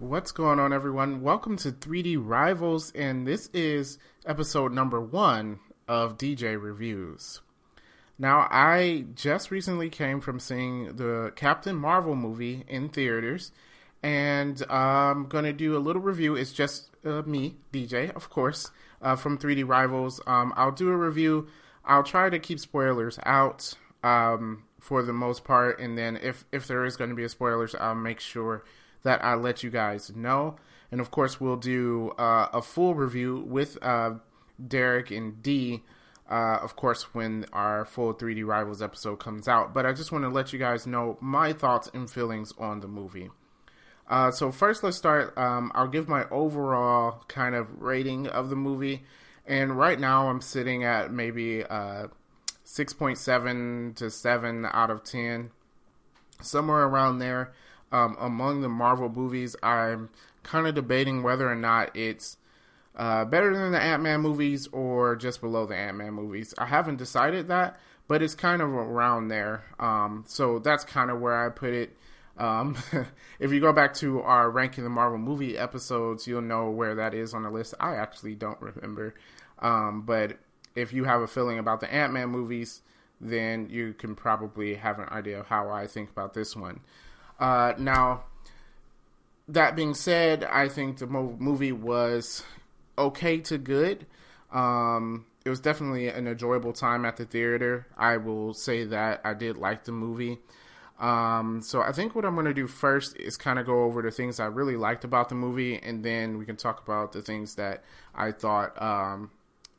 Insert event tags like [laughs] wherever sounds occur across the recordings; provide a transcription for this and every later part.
What's going on, everyone? Welcome to 3D Rivals, and this is episode number one of DJ Reviews. Now, I just recently came from seeing the Captain Marvel movie in theaters, and I'm going to do a little review. It's just uh, me, DJ, of course, uh, from 3D Rivals. Um, I'll do a review. I'll try to keep spoilers out um, for the most part, and then if, if there is going to be a spoilers, I'll make sure that I let you guys know. And of course, we'll do uh, a full review with uh, Derek and D. Uh, of course, when our full 3D Rivals episode comes out. But I just want to let you guys know my thoughts and feelings on the movie. Uh, so first, let's start. Um, I'll give my overall kind of rating of the movie, and right now I'm sitting at maybe uh, 6.7 to 7 out of 10, somewhere around there um, among the Marvel movies, I'm kind of debating whether or not it's uh, better than the Ant Man movies or just below the Ant Man movies. I haven't decided that, but it's kind of around there. Um, so that's kind of where I put it. Um, [laughs] if you go back to our ranking the Marvel movie episodes, you'll know where that is on the list. I actually don't remember. Um, but if you have a feeling about the Ant Man movies, then you can probably have an idea of how I think about this one. Uh, now, that being said, I think the mo- movie was okay to good. Um, it was definitely an enjoyable time at the theater. I will say that I did like the movie. Um, so I think what I'm going to do first is kind of go over the things I really liked about the movie, and then we can talk about the things that I thought um,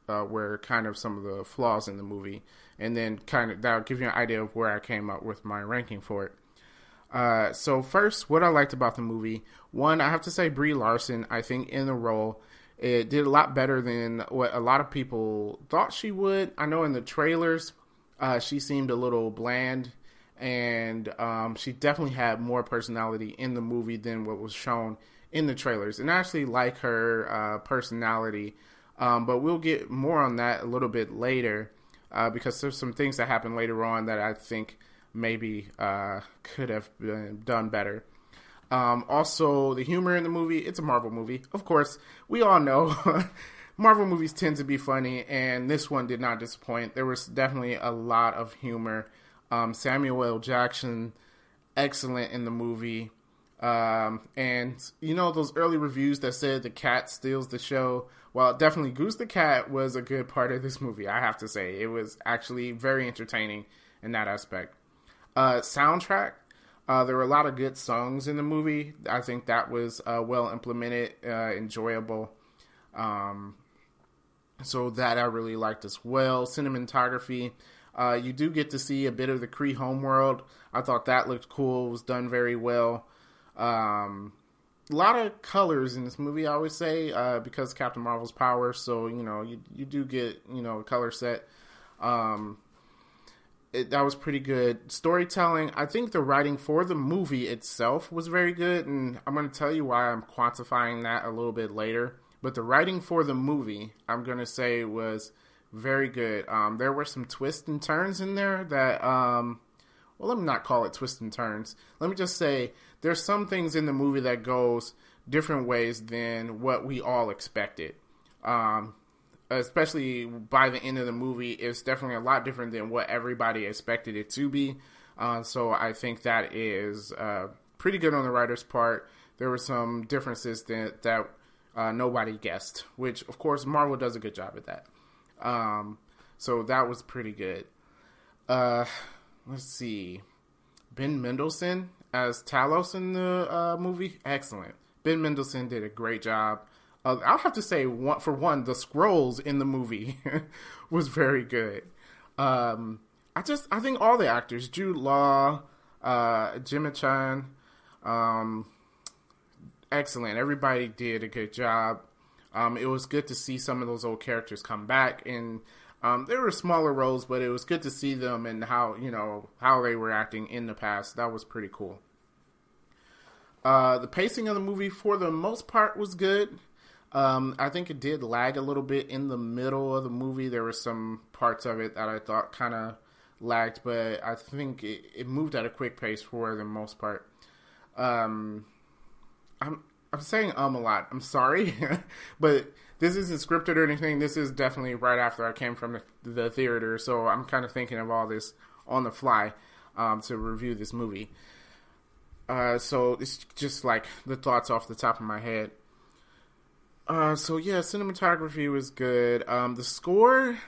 uh, were kind of some of the flaws in the movie, and then kind of that'll give you an idea of where I came up with my ranking for it. Uh, so first, what I liked about the movie, one, I have to say Brie Larson. I think in the role, it did a lot better than what a lot of people thought she would. I know in the trailers, uh, she seemed a little bland, and um, she definitely had more personality in the movie than what was shown in the trailers. And I actually like her uh, personality, um, but we'll get more on that a little bit later uh, because there's some things that happen later on that I think maybe uh, could have been done better. Um, also, the humor in the movie, it's a Marvel movie. Of course, we all know [laughs] Marvel movies tend to be funny, and this one did not disappoint. There was definitely a lot of humor. Um, Samuel L. Jackson, excellent in the movie. Um, and you know those early reviews that said the cat steals the show. Well, definitely Goose the cat was a good part of this movie. I have to say it was actually very entertaining in that aspect. Uh, soundtrack. Uh, there were a lot of good songs in the movie. I think that was uh, well implemented, uh, enjoyable. Um, so that I really liked as well. Cinematography. Uh, you do get to see a bit of the Kree homeworld. I thought that looked cool. It was done very well. Um, a lot of colors in this movie, I would say, uh, because Captain Marvel's power. So you know, you you do get you know a color set. Um, it, that was pretty good. Storytelling, I think the writing for the movie itself was very good, and I'm going to tell you why I'm quantifying that a little bit later. But the writing for the movie, I'm going to say, was very good. Um, there were some twists and turns in there that, um, well, let me not call it twists and turns. Let me just say there's some things in the movie that goes different ways than what we all expected. Um, especially by the end of the movie, it's definitely a lot different than what everybody expected it to be. Uh, so I think that is uh, pretty good on the writer's part. There were some differences that that uh, nobody guessed, which of course Marvel does a good job at that. Um, so that was pretty good. Uh, let's see, Ben Mendelsohn as Talos in the uh, movie, excellent. Ben Mendelsohn did a great job. Uh, I'll have to say, one, for one, the Skrulls in the movie [laughs] was very good. Um, I just, I think all the actors, Jude Law, uh, Gemma Chan, um, excellent. Everybody did a good job. Um, it was good to see some of those old characters come back, and um, there were smaller roles, but it was good to see them and how you know how they were acting in the past. That was pretty cool. Uh, the pacing of the movie, for the most part, was good. Um, I think it did lag a little bit in the middle of the movie. There were some parts of it that I thought kind of lagged, but I think it, it, moved at a quick pace for the most part. Um, I'm I'm saying um a lot. I'm sorry, [laughs] but this isn't scripted or anything. This is definitely right after I came from the, the theater, so I'm kind of thinking of all this on the fly um, to review this movie. Uh, so it's just like the thoughts off the top of my head. Uh, so yeah, cinematography was good. Um, the score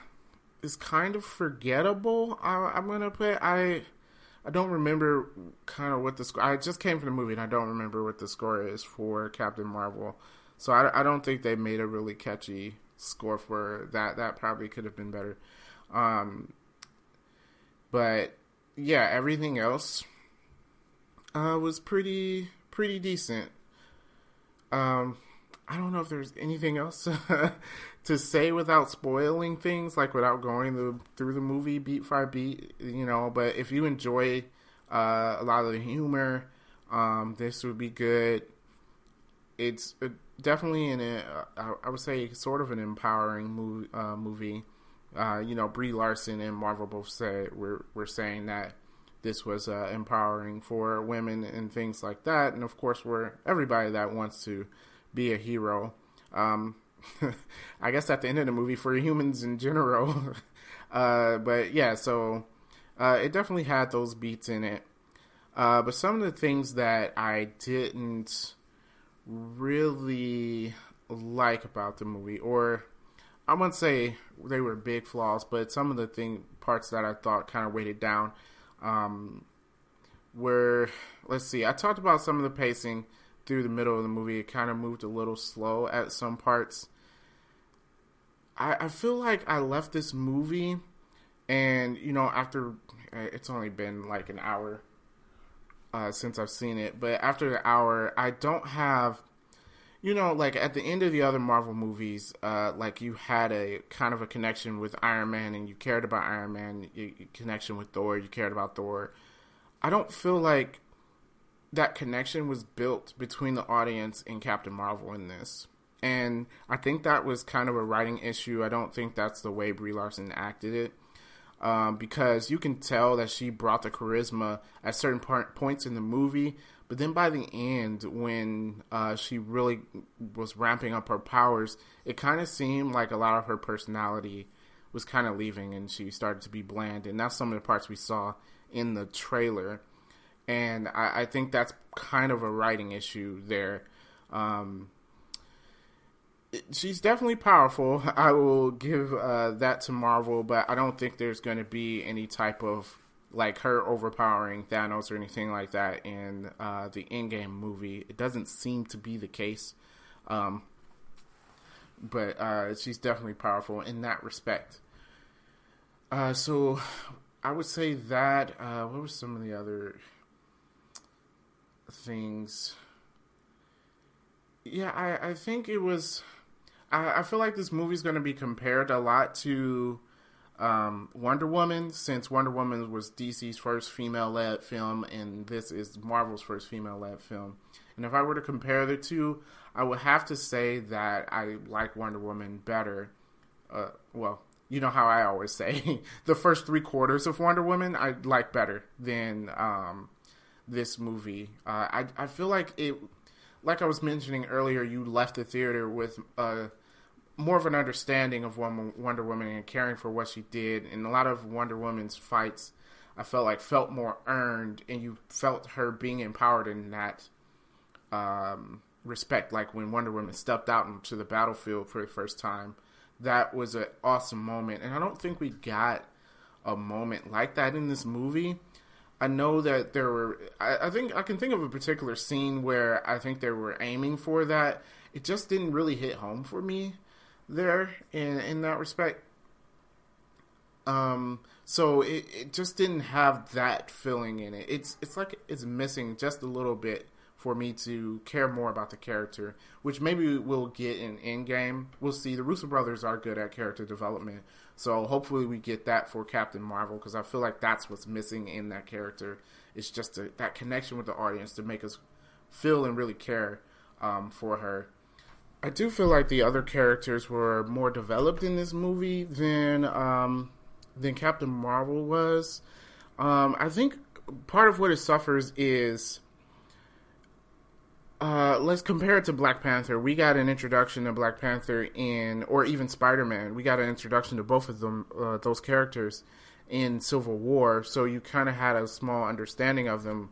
is kind of forgettable. I, am gonna put I I don't remember kind of what the score. I just came from the movie and I don't remember what the score is for Captain Marvel. So I, I don't think they made a really catchy score for that. That probably could have been better. Um, but yeah, everything else uh, was pretty pretty decent. Um, I don't know if there's anything else [laughs] to say without spoiling things, like without going the, through the movie beat by beat, you know. But if you enjoy uh, a lot of the humor, um, this would be good. It's definitely in a, I would say, sort of an empowering movie. Uh, movie. Uh, you know, Brie Larson and Marvel both said we're we're saying that this was uh, empowering for women and things like that, and of course, we're everybody that wants to be a hero. Um, [laughs] I guess at the end of the movie for humans in general. [laughs] uh, but yeah, so uh, it definitely had those beats in it. Uh, but some of the things that I didn't really like about the movie, or I wouldn't say they were big flaws, but some of the thing parts that I thought kind of weighted down um, were let's see. I talked about some of the pacing through the middle of the movie. It kind of moved a little slow at some parts. I, I feel like I left this movie, and you know, after uh, it's only been like an hour uh, since I've seen it, but after the hour, I don't have, you know, like at the end of the other Marvel movies, uh, like you had a kind of a connection with Iron Man, and you cared about Iron Man, you, you connection with Thor, you cared about Thor. I don't feel like that connection was built between the audience and Captain Marvel in this. And I think that was kind of a writing issue. I don't think that's the way Brie Larson acted it. Um, because you can tell that she brought the charisma at certain part, points in the movie, but then by the end, when uh, she really was ramping up her powers, it kind of seemed like a lot of her personality was kind of leaving, and she started to be bland. And that's some of the parts we saw in the trailer, and I, I think that's kind of a writing issue there. Um, she's definitely powerful. [laughs] I will give uh, that to Marvel, but I don't think there's going to be any type of like her overpowering Thanos or anything like that in uh, the Endgame movie. It doesn't seem to be the case. Um, but uh, she's definitely powerful in that respect. Uh, so I would say that. Uh, what were some of the other things? Yeah, I, I think it was I, I feel like this movie's going to be compared a lot to um, Wonder Woman, since Wonder Woman was DC's first female led film, and this is Marvel's first female led film. And if I were to compare the two, I would have to say that I like Wonder Woman better. Uh, well, you know how I always say [laughs] the first three quarters of Wonder Woman I like better than um, this movie. Uh, I I feel like it, like I was mentioning earlier, you left the theater with uh, more of an understanding of Wonder Woman and caring for what she did. And a lot of Wonder Woman's fights, I felt like felt more earned, and you felt her being empowered in that um, respect. Like when Wonder Woman stepped out into the battlefield for the first time, that was an awesome moment. And I don't think we got a moment like that in this movie. I know that there were. I, I think I can think of a particular scene where I think they were aiming for that. It just didn't really hit home for me there in in that respect. Um, so it, it just didn't have that feeling in it. It's it's like it's missing just a little bit for me to care more about the character, which maybe we'll get in Endgame. We'll see. The Russo brothers are good at character development, so hopefully we get that for Captain Marvel because I feel like that's what's missing in that character. It's just a, that connection with the audience to make us feel and really care um, for her. I do feel like the other characters were more developed in this movie than um, than Captain Marvel was. Um, I think part of what it suffers is uh, let's compare it to Black Panther. We got an introduction to Black Panther in, or even Spider Man. We got an introduction to both of them, uh, those characters, in Civil War. So you kind of had a small understanding of them,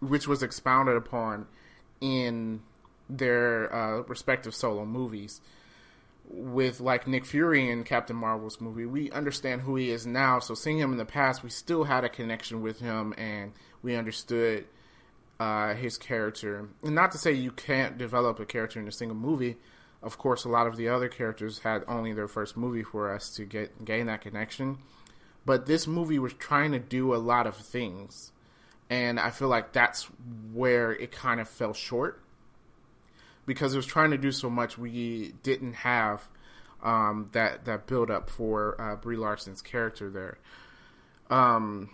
which was expounded upon in their uh, respective solo movies. With like Nick Fury in Captain Marvel's movie, we understand who he is now. So seeing him in the past, we still had a connection with him, and we understood uh, his character. And not to say you can't develop a character in a single movie. Of course, a lot of the other characters had only their first movie for us to get gain that connection. But this movie was trying to do a lot of things, and I feel like that's where it kind of fell short because it was trying to do so much. We didn't have um, that that build up for uh, Brie Larson's character there. Um,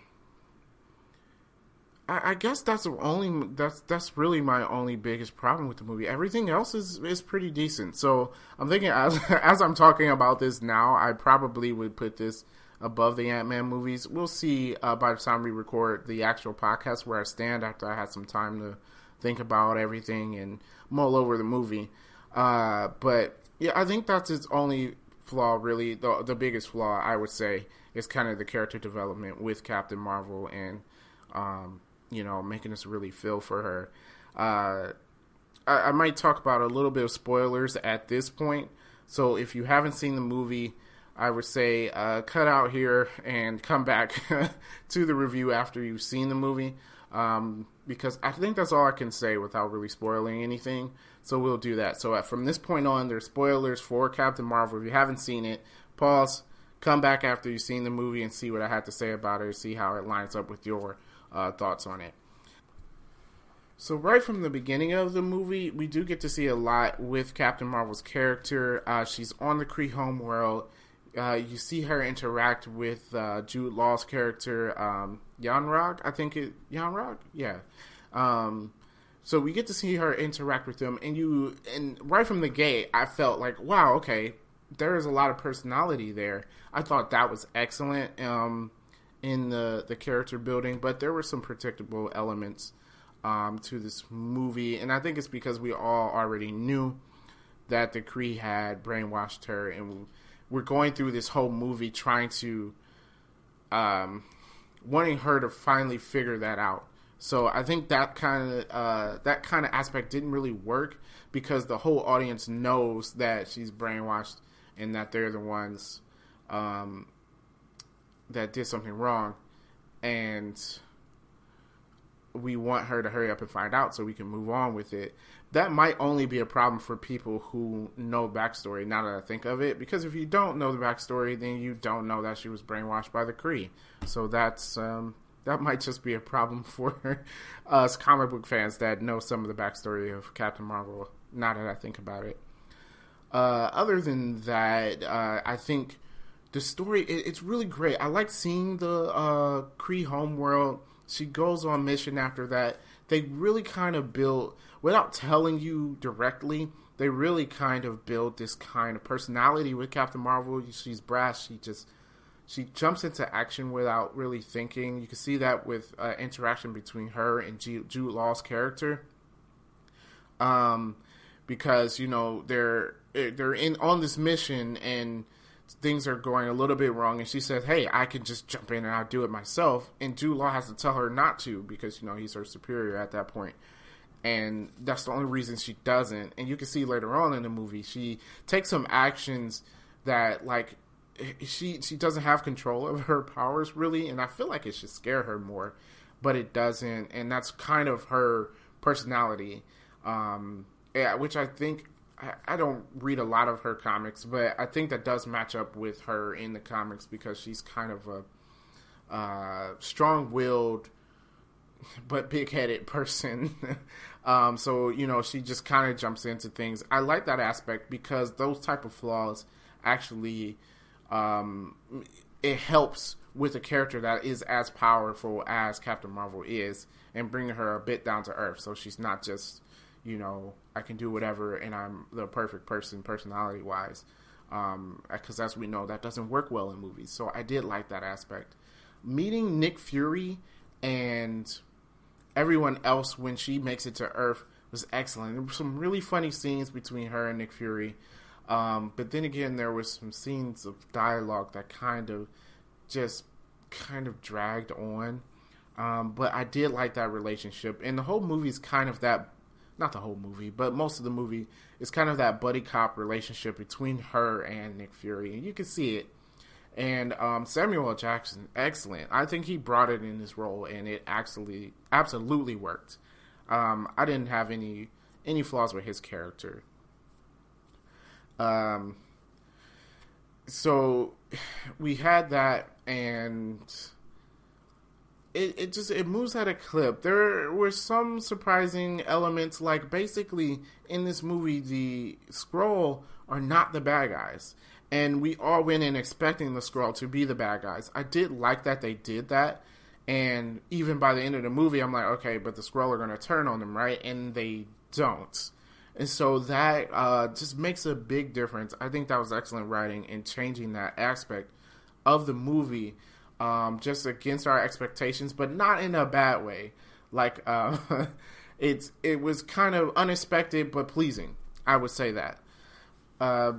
I, I guess that's only that's that's really my only biggest problem with the movie. Everything else is is pretty decent. So I'm thinking [laughs] as as I'm talking about this now, I probably would put this above the Ant Man movies. We'll see uh, by the time we record the actual podcast where I stand after I had some time to think about everything and mull over the movie. Uh, but yeah, I think that's its only flaw, really. The the biggest flaw I would say is kind of the character development with Captain Marvel and um, you know, making us really feel for her. Uh, I, I, might talk about a little bit of spoilers at this point. So if you haven't seen the movie, I would say uh, cut out here and come back [laughs] to the review after you've seen the movie. Um, because I think that's all I can say without really spoiling anything. So we'll do that. So uh, from this point on, there's spoilers for Captain Marvel. If you haven't seen it, pause, come back after you've seen the movie and see what I had to say about it, see how it lines up with your uh, thoughts on it. So right from the beginning of the movie, we do get to see a lot with Captain Marvel's character. Uh, she's on the Kree homeworld. Uh, you see her interact with uh, Jude Law's character, um, Yon-Rogg. I think it Yon-Rogg. Yeah. Um, so we get to see her interact with them, and you and right from the gate, I felt like, wow, okay, there is a lot of personality there. I thought that was excellent. Um, in the the character building, but there were some predictable elements um, to this movie, and I think it's because we all already knew that the Kree had brainwashed her, and we're going through this whole movie trying to, um, wanting her to finally figure that out. So I think that kind of uh, that kind of aspect didn't really work because the whole audience knows that she's brainwashed and that they're the ones um, that did something wrong, and we want her to hurry up and find out so we can move on with it. That might only be a problem for people who know backstory. Now that I think of it, because if you don't know the backstory, then you don't know that she was brainwashed by the Kree. So that's um, that might just be a problem [laughs] for us comic book fans that know some of the backstory of Captain Marvel. Now that I think about it. Uh, other than that, uh, I think the story it, it's really great. I like seeing the uh, Kree homeworld. She goes on mission after that. They really kind of build without telling you directly. They really kind of build this kind of personality with Captain Marvel. She's brash. She just she jumps into action without really thinking. You can see that with uh, interaction between her and G- Jude Law's character. Um, because you know they're they're in on this mission and things are going a little bit wrong, and she says, "Hey, I can just jump in and I'll do it myself." And Jude Law has to tell her not to because you know he's her superior at that point, and that's the only reason she doesn't. And you can see later on in the movie, she takes some actions that like she she doesn't have control of her powers really, and I feel like it should scare her more, but it doesn't, and that's kind of her personality, um, yeah, which I think I don't read a lot of her comics, but I think that does match up with her in the comics because she's kind of a uh, strong-willed but big-headed person. [laughs] um, so you know, she just kind of jumps into things. I like that aspect because those type of flaws actually um, it helps with a character that is as powerful as Captain Marvel is, and bringing her a bit down to earth. So she's not just you know, I can do whatever and I'm the perfect person personality wise. Um, because as we know, that doesn't work well in movies. So I did like that aspect. Meeting Nick Fury and everyone else when she makes it to Earth was excellent. There were some really funny scenes between her and Nick Fury. Um, but then again, there was some scenes of dialogue that kind of just kind of dragged on. Um, but I did like that relationship, and the whole movie is kind of that. Not the whole movie, but most of the movie is kind of that buddy cop relationship between her and Nick Fury, and you can see it. And um, Samuel. Jackson, excellent. I think he brought it in his role, and it actually absolutely worked. Um, I didn't have any any flaws with his character. Um, so [sighs] we had that, and it, it just it moves at a clip. There were some surprising elements, like basically in this movie, the Skrull are not the bad guys, and we all went in expecting the Skrull to be the bad guys. I did like that they did that, and even by the end of the movie, I'm like, okay, but the Skrull are going to turn on them, right? And they don't. And so that uh, just makes a big difference. I think that was excellent writing in changing that aspect of the movie um, just against our expectations, but not in a bad way. Like uh, [laughs] it's it was kind of unexpected but pleasing. I would say that. Uh,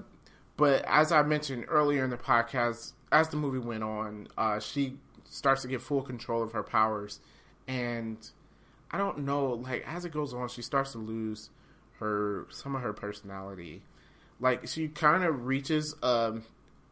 but as I mentioned earlier in the podcast, as the movie went on, uh, she starts to get full control of her powers, and I don't know, like as it goes on, she starts to lose her some of her personality. Like she kind of reaches um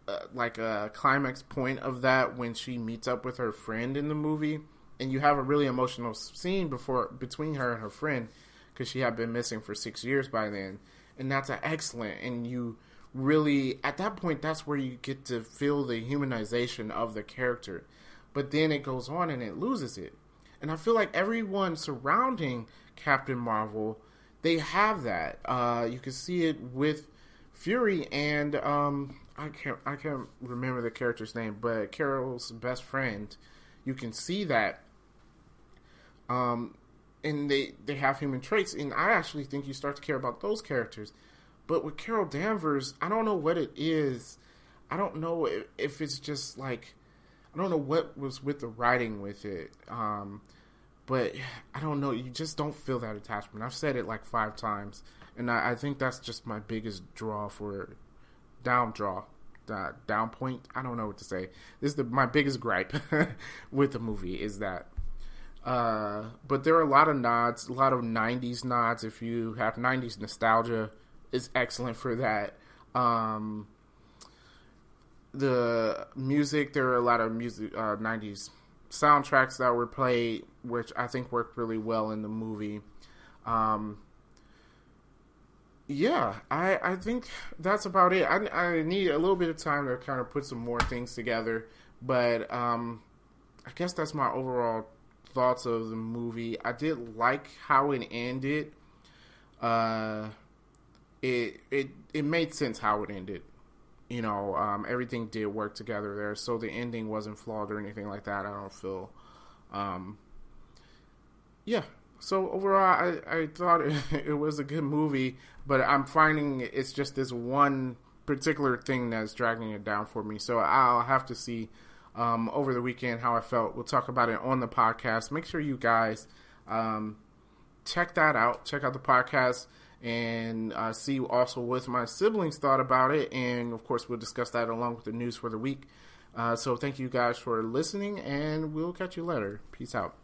uh, like a climax point of that when she meets up with her friend in the movie, and you have a really emotional scene before between her and her friend because she had been missing for six years by then, and that's excellent. And you really at that point that's where you get to feel the humanization of the character, but then it goes on and it loses it. And I feel like everyone surrounding Captain Marvel, they have that. Uh, you can see it with Fury and um, I can't I can't remember the character's name, but Carol's best friend, you can see that. Um, and they they have human traits, and I actually think you start to care about those characters. But with Carol Danvers, I don't know what it is. I don't know if, it's just like I don't know what was with the writing with it. Um, but I don't know. You just don't feel that attachment. I've said it like five times, and I, I think that's just my biggest draw for down draw, uh, down point. I don't know what to say. This is the, my biggest gripe [laughs] with the movie is that. Uh, but there are a lot of nods, a lot of '90s nods. If you have '90s nostalgia, is excellent for that. Um, the music, there are a lot of music uh, '90s soundtracks that were played, which I think worked really well in the movie. Um, yeah, I I think that's about it. I I need a little bit of time to kind of put some more things together, but um, I guess that's my overall thoughts of the movie. I did like how it ended. Uh, it it it made sense how it ended. You know, um, everything did work together there, so the ending wasn't flawed or anything like that. I don't feel. Um, yeah, so overall, I, I thought it, [laughs] it, was a good movie, but I'm finding it's just this one particular thing that's dragging it down for me. So I'll have to see um, over the weekend how I felt. We'll talk about it on the podcast. Make sure you guys um, check that out. Check out the podcast and uh, see also what my siblings thought about it. And of course, we'll discuss that along with the news for the week. Uh, so thank you guys for listening, and we'll catch you later. Peace out.